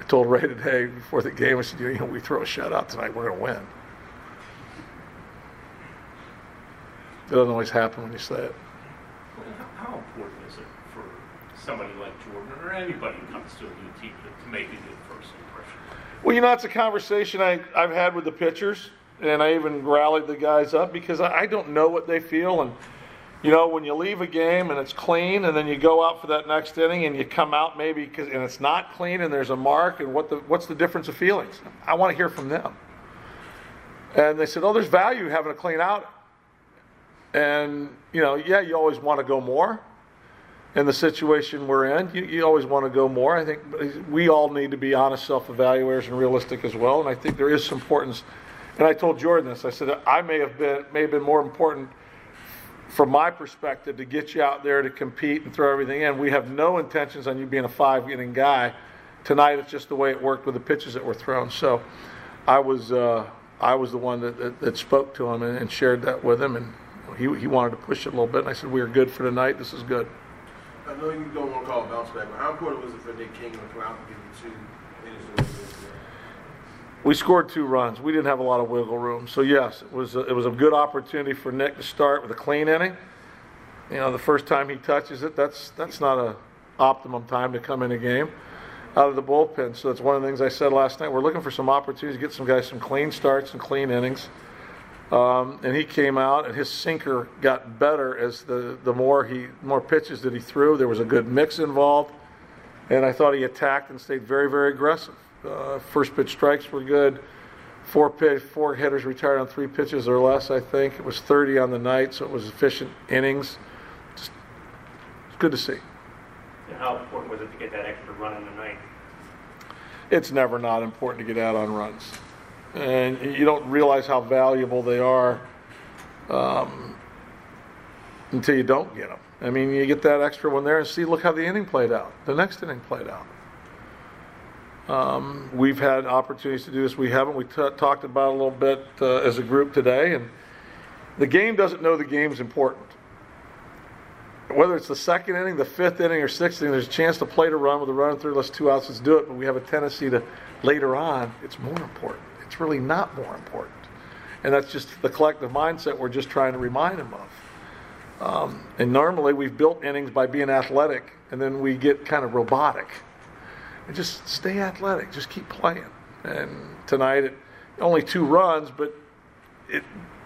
I told Ray today before the game, I said, you know, we throw a shutout tonight, we're going to win. It doesn't always happen when you say it. How important is it for somebody like Jordan or anybody who comes to a new team to, to make a good first impression? Well, you know, it's a conversation I, I've had with the pitchers, and I even rallied the guys up because I, I don't know what they feel. And, you know, when you leave a game and it's clean, and then you go out for that next inning and you come out maybe cause, and it's not clean and there's a mark, and what the, what's the difference of feelings? I want to hear from them. And they said, oh, there's value having a clean out. And, you know, yeah, you always want to go more in the situation we're in. You, you always want to go more. I think we all need to be honest self evaluators and realistic as well. And I think there is some importance. And I told Jordan this. I said I may have been may have been more important from my perspective to get you out there to compete and throw everything in. We have no intentions on you being a five inning guy. Tonight it's just the way it worked with the pitches that were thrown. So I was uh, I was the one that, that, that spoke to him and, and shared that with him and he, he wanted to push it a little bit, and I said, "We are good for tonight. This is good." I know you don't want to call a bounce back, but how important was it for Nick King to come out and give you two? We scored two runs. We didn't have a lot of wiggle room, so yes, it was a, it was a good opportunity for Nick to start with a clean inning. You know, the first time he touches it, that's that's not a optimum time to come in a game out of the bullpen. So that's one of the things I said last night. We're looking for some opportunities to get some guys some clean starts and clean innings. Um, and he came out, and his sinker got better as the, the more he more pitches that he threw. There was a good mix involved, and I thought he attacked and stayed very very aggressive. Uh, first pitch strikes were good. Four pitch, four hitters retired on three pitches or less. I think it was 30 on the night, so it was efficient innings. Just, it's good to see. And how important was it to get that extra run in the ninth? It's never not important to get out on runs and you don't realize how valuable they are um, until you don't get them. I mean, you get that extra one there and see, look how the inning played out. The next inning played out. Um, we've had opportunities to do this. We haven't. We t- talked about a little bit uh, as a group today, and the game doesn't know the game's important. Whether it's the second inning, the fifth inning, or sixth inning, there's a chance to play to run with a run through. Let's two outs. Let's do it. But we have a tendency to later on. It's more important it's really not more important. And that's just the collective mindset we're just trying to remind them of. Um, and normally we've built innings by being athletic, and then we get kind of robotic. And just stay athletic, just keep playing. And tonight, it, only two runs, but it,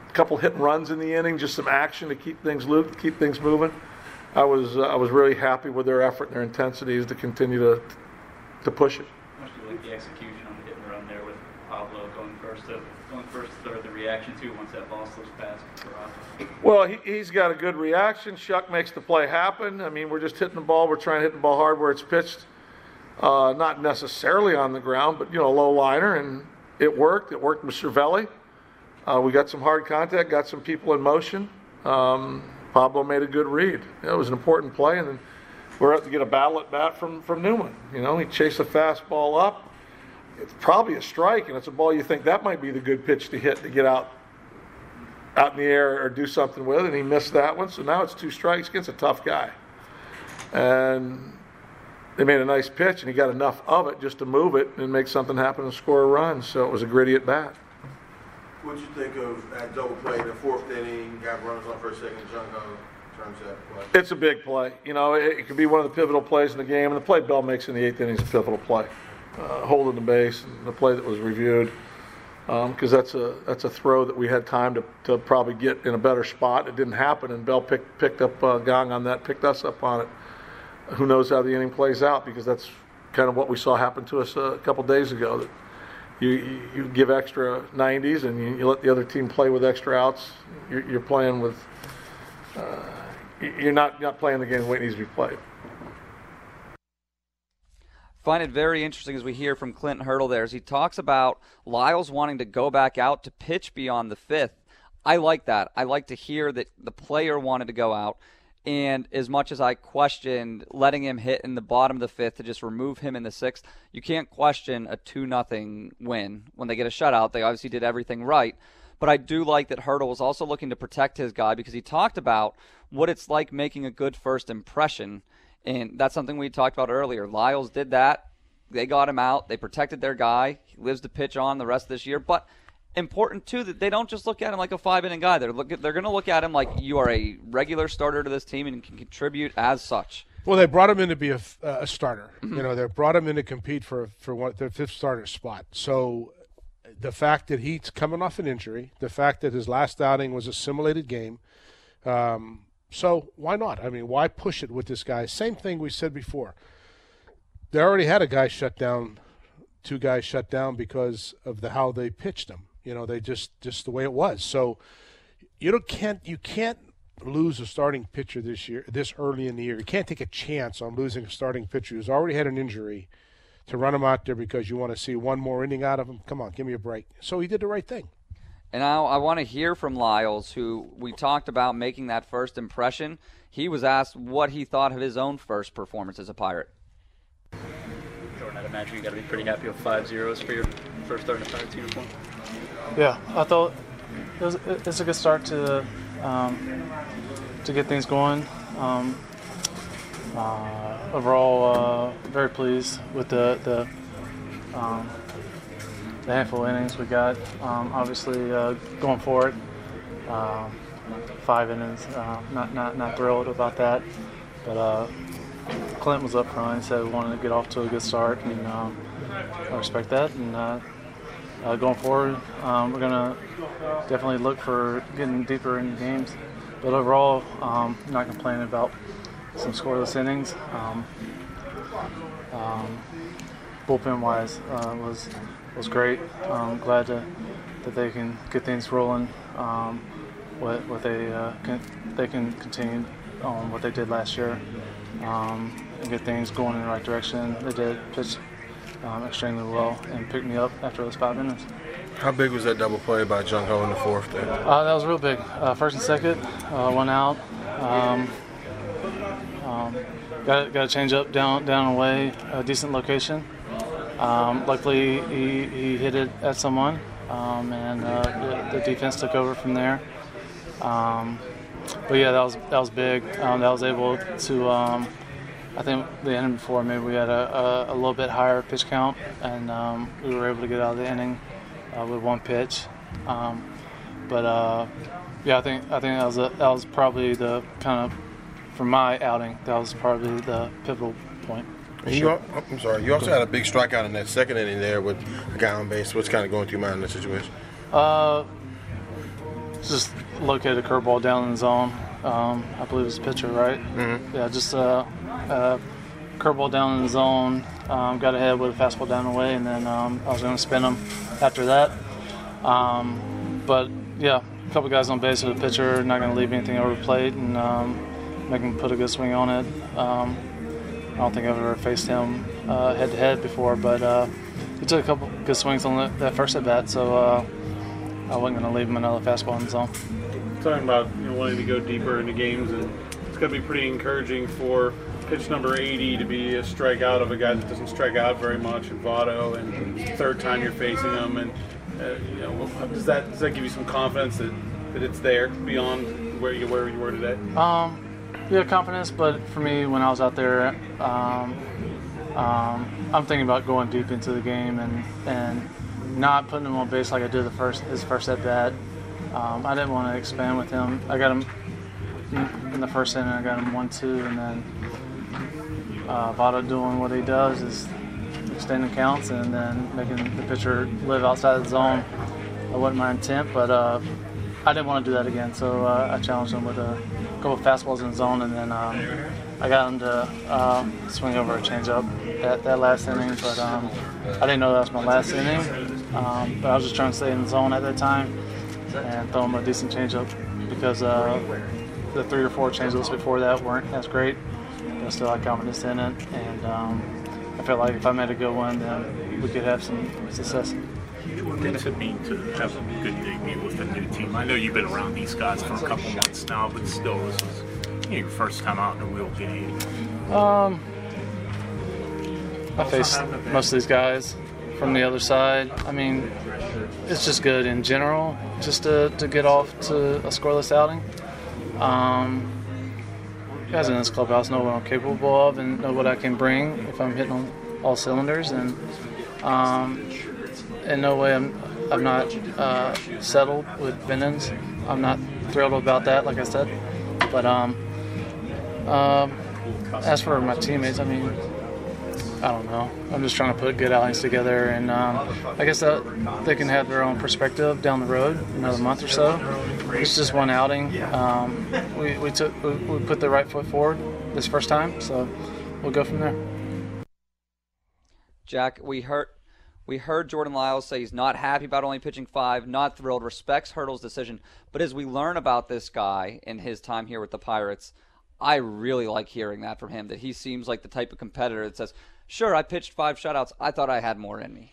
a couple hit and runs in the inning, just some action to keep things looped, keep things moving. I was uh, I was really happy with their effort and their intensities to continue to to push it. Much like the execution on the hit and run there with Pablo going first to third, the reaction to once that ball slips past Well, he, he's got a good reaction. Shuck makes the play happen. I mean, we're just hitting the ball. We're trying to hit the ball hard where it's pitched. Uh, not necessarily on the ground, but, you know, a low liner, and it worked. It worked with Cervelli. Uh, we got some hard contact, got some people in motion. Um, Pablo made a good read. It was an important play, and we're up to get a battle at bat from, from Newman. You know, he chased a fastball up, it's probably a strike, and it's a ball you think that might be the good pitch to hit to get out out in the air or do something with, and he missed that one. So now it's two strikes against a tough guy, and they made a nice pitch, and he got enough of it just to move it and make something happen and score a run. So it was a gritty at bat. What did you think of that double play in the fourth inning? Got runners on first, second, Jung Ho. It's a big play. You know, it, it could be one of the pivotal plays in the game, and the play Bell makes in the eighth inning is a pivotal play uh, holding the base, and the play that was reviewed, because um, that's a that's a throw that we had time to, to probably get in a better spot. It didn't happen, and Bell picked picked up uh, Gong on that, picked us up on it. Who knows how the inning plays out? Because that's kind of what we saw happen to us a couple days ago. That you, you, you give extra 90s and you, you, let the other team play with extra outs. You're, you're playing with. Uh, you're not not playing the game the way it needs to be played find it very interesting as we hear from Clint Hurdle there as he talks about Lyles wanting to go back out to pitch beyond the fifth. I like that. I like to hear that the player wanted to go out. And as much as I questioned letting him hit in the bottom of the fifth to just remove him in the sixth, you can't question a 2 nothing win. When they get a shutout, they obviously did everything right. But I do like that Hurdle was also looking to protect his guy because he talked about what it's like making a good first impression and that's something we talked about earlier. Lyles did that. They got him out. They protected their guy. He lives to pitch on the rest of this year. But important too that they don't just look at him like a five inning guy. They're look at, they're going to look at him like you are a regular starter to this team and can contribute as such. Well, they brought him in to be a starter. You know, they brought him in to compete for for one, their fifth starter spot. So, the fact that he's coming off an injury, the fact that his last outing was a simulated game, um, so why not? I mean, why push it with this guy? Same thing we said before. They already had a guy shut down, two guys shut down because of the how they pitched them. You know, they just just the way it was. So, you don't can't you can't lose a starting pitcher this year this early in the year. You can't take a chance on losing a starting pitcher who's already had an injury to run him out there because you want to see one more inning out of him. Come on, give me a break. So he did the right thing. And now I want to hear from Lyles, who we talked about making that first impression. He was asked what he thought of his own first performance as a Pirate. Jordan, I'd imagine you got to be pretty happy with five zeros for your first start in Pirates uniform. Yeah, I thought it was it's a good start to um, to get things going. Um, uh, overall, uh, very pleased with the the, um, the handful of innings we got. Um, obviously, uh, going forward, um, five innings. Uh, not not not thrilled about that, but uh, Clint was up front. Said we wanted to get off to a good start, and um, I respect that. And uh, going forward, um, we're gonna definitely look for getting deeper in games. But overall, um, not complaining about some scoreless innings. Um, um, bullpen wise uh, was was great. Um, glad to, that they can get things rolling. Um, what what they uh, can, they can continue on what they did last year um, and get things going in the right direction. They did pitch um, extremely well and picked me up after those five minutes. How big was that double play by Jung Ho in the fourth there? Uh, that was real big. Uh, first and second, uh, one out. Um, um, got got a change up down down away, a decent location. Um, luckily, he, he hit it at someone, um, and uh, the, the defense took over from there. Um, but yeah, that was that was big. Um, that was able to. I think the inning before maybe we had a, a, a little bit higher pitch count, and um, we were able to get out of the inning uh, with one pitch. Um, but uh, yeah, I think I think that was a, that was probably the kind of for my outing that was probably the pivotal point. And you, al- I'm sorry. You also had a big strikeout in that second inning there with a guy on base. What's kind of going through your mind in that situation? Uh, just located a curveball down in the zone. Um, I believe it was a pitcher, right? Mhm. Yeah, just uh, uh, curveball down in the zone. Um, got ahead with a fastball down the way, and then um, I was going to spin him after that. Um, but yeah, a couple guys on base with a pitcher, not going to leave anything over the plate, and um, make him put a good swing on it. Um, I don't think I've ever faced him head to head before, but uh, he took a couple good swings on the, that first at bat, so uh, I wasn't going to leave him another fastball in the zone. Talking about you know, wanting to go deeper into games, and it's going to be pretty encouraging for pitch number 80 to be a strikeout of a guy that doesn't strike out very much in Votto, and third time you're facing him, and uh, you know, does that does that give you some confidence that, that it's there beyond where you where you were today? Um, yeah, confidence, but for me, when I was out there, um, um, I'm thinking about going deep into the game and and not putting him on base like I did the first his first at bat. Um, I didn't want to expand with him. I got him in the first inning. I got him one two, and then uh, Votto doing what he does is extending counts and then making the pitcher live outside the zone. That wasn't my intent, but uh, I didn't want to do that again. So uh, I challenged him with a couple of fastballs in the zone, and then um, I got him to uh, swing over a changeup that, that last inning. But um, I didn't know that was my last inning. Um, but I was just trying to stay in the zone at that time and throw him a decent changeup because uh, the three or four changeups before that weren't as great. But I still had confidence in it, and um, I felt like if I made a good one, then we could have some success. What does it mean to have a good debut with a new team? I know you've been around these guys for a couple months now, but still, this is you know, your first time out in a real game. Um, I faced most of these guys from the other side. I mean, it's just good in general, just to, to get off to a scoreless outing. Um, guys in this clubhouse know what I'm capable of and know what I can bring if I'm hitting on all cylinders. And um, in no way I'm, I'm not uh, settled with Bennons. I'm not thrilled about that, like I said. But um, um, as for my teammates, I mean, I don't know. I'm just trying to put good outings together, and um, I guess that they can have their own perspective down the road, another month or so. It's just one outing. Um, we, we took we, we put the right foot forward this first time, so we'll go from there. Jack, we heard we heard Jordan Lyles say he's not happy about only pitching five, not thrilled, respects Hurdle's decision. But as we learn about this guy in his time here with the Pirates, I really like hearing that from him. That he seems like the type of competitor that says, "Sure, I pitched five shutouts. I thought I had more in me."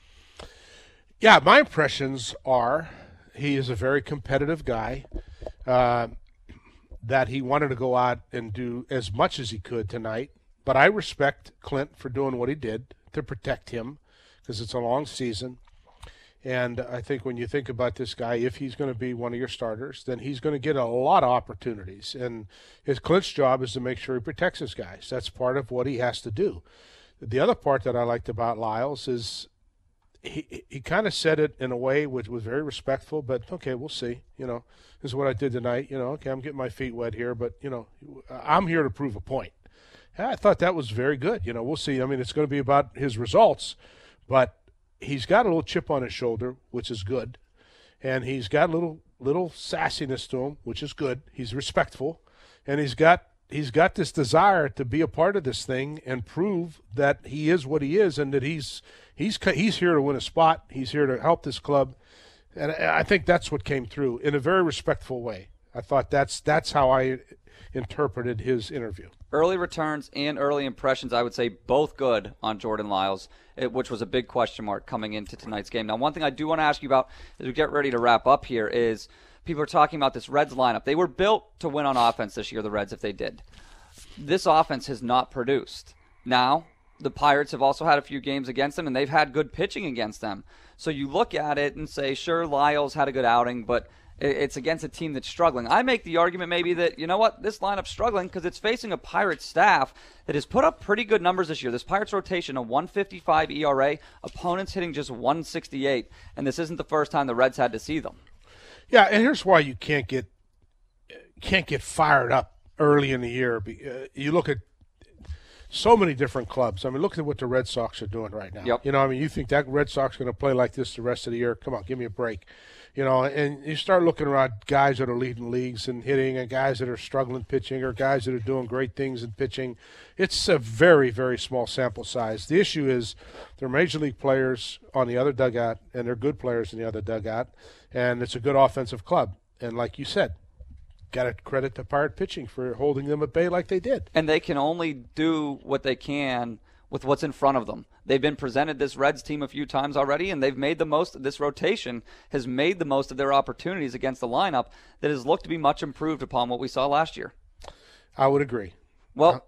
Yeah, my impressions are he is a very competitive guy. Uh, that he wanted to go out and do as much as he could tonight. But I respect Clint for doing what he did to protect him because it's a long season. And I think when you think about this guy, if he's going to be one of your starters, then he's going to get a lot of opportunities. And his Clint's job is to make sure he protects his guys. That's part of what he has to do. The other part that I liked about Lyles is he he kind of said it in a way which was very respectful, but okay, we'll see. You know, this is what I did tonight. You know, okay, I'm getting my feet wet here, but you know, I'm here to prove a point. I thought that was very good. You know, we'll see. I mean, it's going to be about his results, but he's got a little chip on his shoulder, which is good, and he's got a little little sassiness to him, which is good. He's respectful, and he's got he's got this desire to be a part of this thing and prove that he is what he is and that he's he's he's here to win a spot. He's here to help this club, and I think that's what came through in a very respectful way. I thought that's that's how I interpreted his interview. Early returns and early impressions, I would say, both good on Jordan Lyles, eh, which was a big question mark coming into tonight's game. Now, one thing I do want to ask you about as we get ready to wrap up here is people are talking about this Reds lineup. They were built to win on offense this year, the Reds, if they did. This offense has not produced. Now, the Pirates have also had a few games against them, and they've had good pitching against them. So you look at it and say, sure, Lyles had a good outing, but it's against a team that's struggling. I make the argument maybe that, you know what, this lineup's struggling because it's facing a Pirates staff that has put up pretty good numbers this year. This Pirates rotation, a 155 ERA, opponents hitting just 168, and this isn't the first time the Reds had to see them. Yeah, and here's why you can't get can't get fired up early in the year. Uh, you look at so many different clubs. I mean, look at what the Red Sox are doing right now. Yep. You know, I mean, you think that Red Sox is going to play like this the rest of the year? Come on, give me a break. You know, and you start looking around guys that are leading leagues and hitting, and guys that are struggling pitching, or guys that are doing great things in pitching. It's a very, very small sample size. The issue is they're major league players on the other dugout, and they're good players in the other dugout, and it's a good offensive club. And like you said, got to credit the Pirate pitching for holding them at bay like they did. And they can only do what they can with what's in front of them. They've been presented this Reds team a few times already, and they've made the most. This rotation has made the most of their opportunities against the lineup that has looked to be much improved upon what we saw last year. I would agree. Well, uh,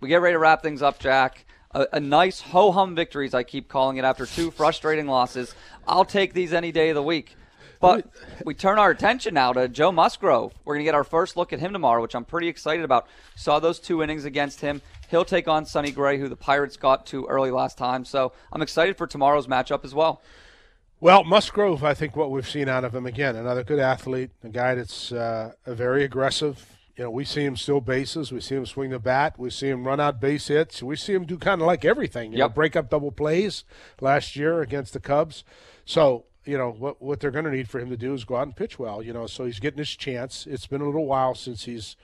we get ready to wrap things up, Jack. A, a nice ho hum victories, I keep calling it, after two frustrating losses. I'll take these any day of the week. But we turn our attention now to Joe Musgrove. We're going to get our first look at him tomorrow, which I'm pretty excited about. Saw those two innings against him. He'll take on Sonny Gray, who the Pirates got to early last time. So I'm excited for tomorrow's matchup as well. Well, Musgrove, I think what we've seen out of him again, another good athlete, a guy that's uh, very aggressive. You know, we see him steal bases, we see him swing the bat, we see him run out base hits, we see him do kind of like everything. You yep. know, break up double plays last year against the Cubs. So you know what what they're going to need for him to do is go out and pitch well. You know, so he's getting his chance. It's been a little while since he's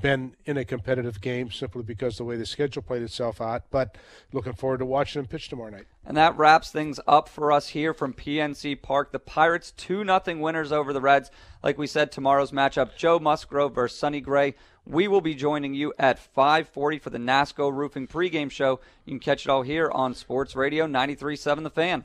been in a competitive game simply because the way the schedule played itself out. But looking forward to watching them pitch tomorrow night. And that wraps things up for us here from PNC Park. The Pirates 2 nothing winners over the Reds. Like we said, tomorrow's matchup, Joe Musgrove versus Sonny Gray. We will be joining you at 5:40 for the Nasco Roofing pregame show. You can catch it all here on Sports Radio 93.7 The Fan.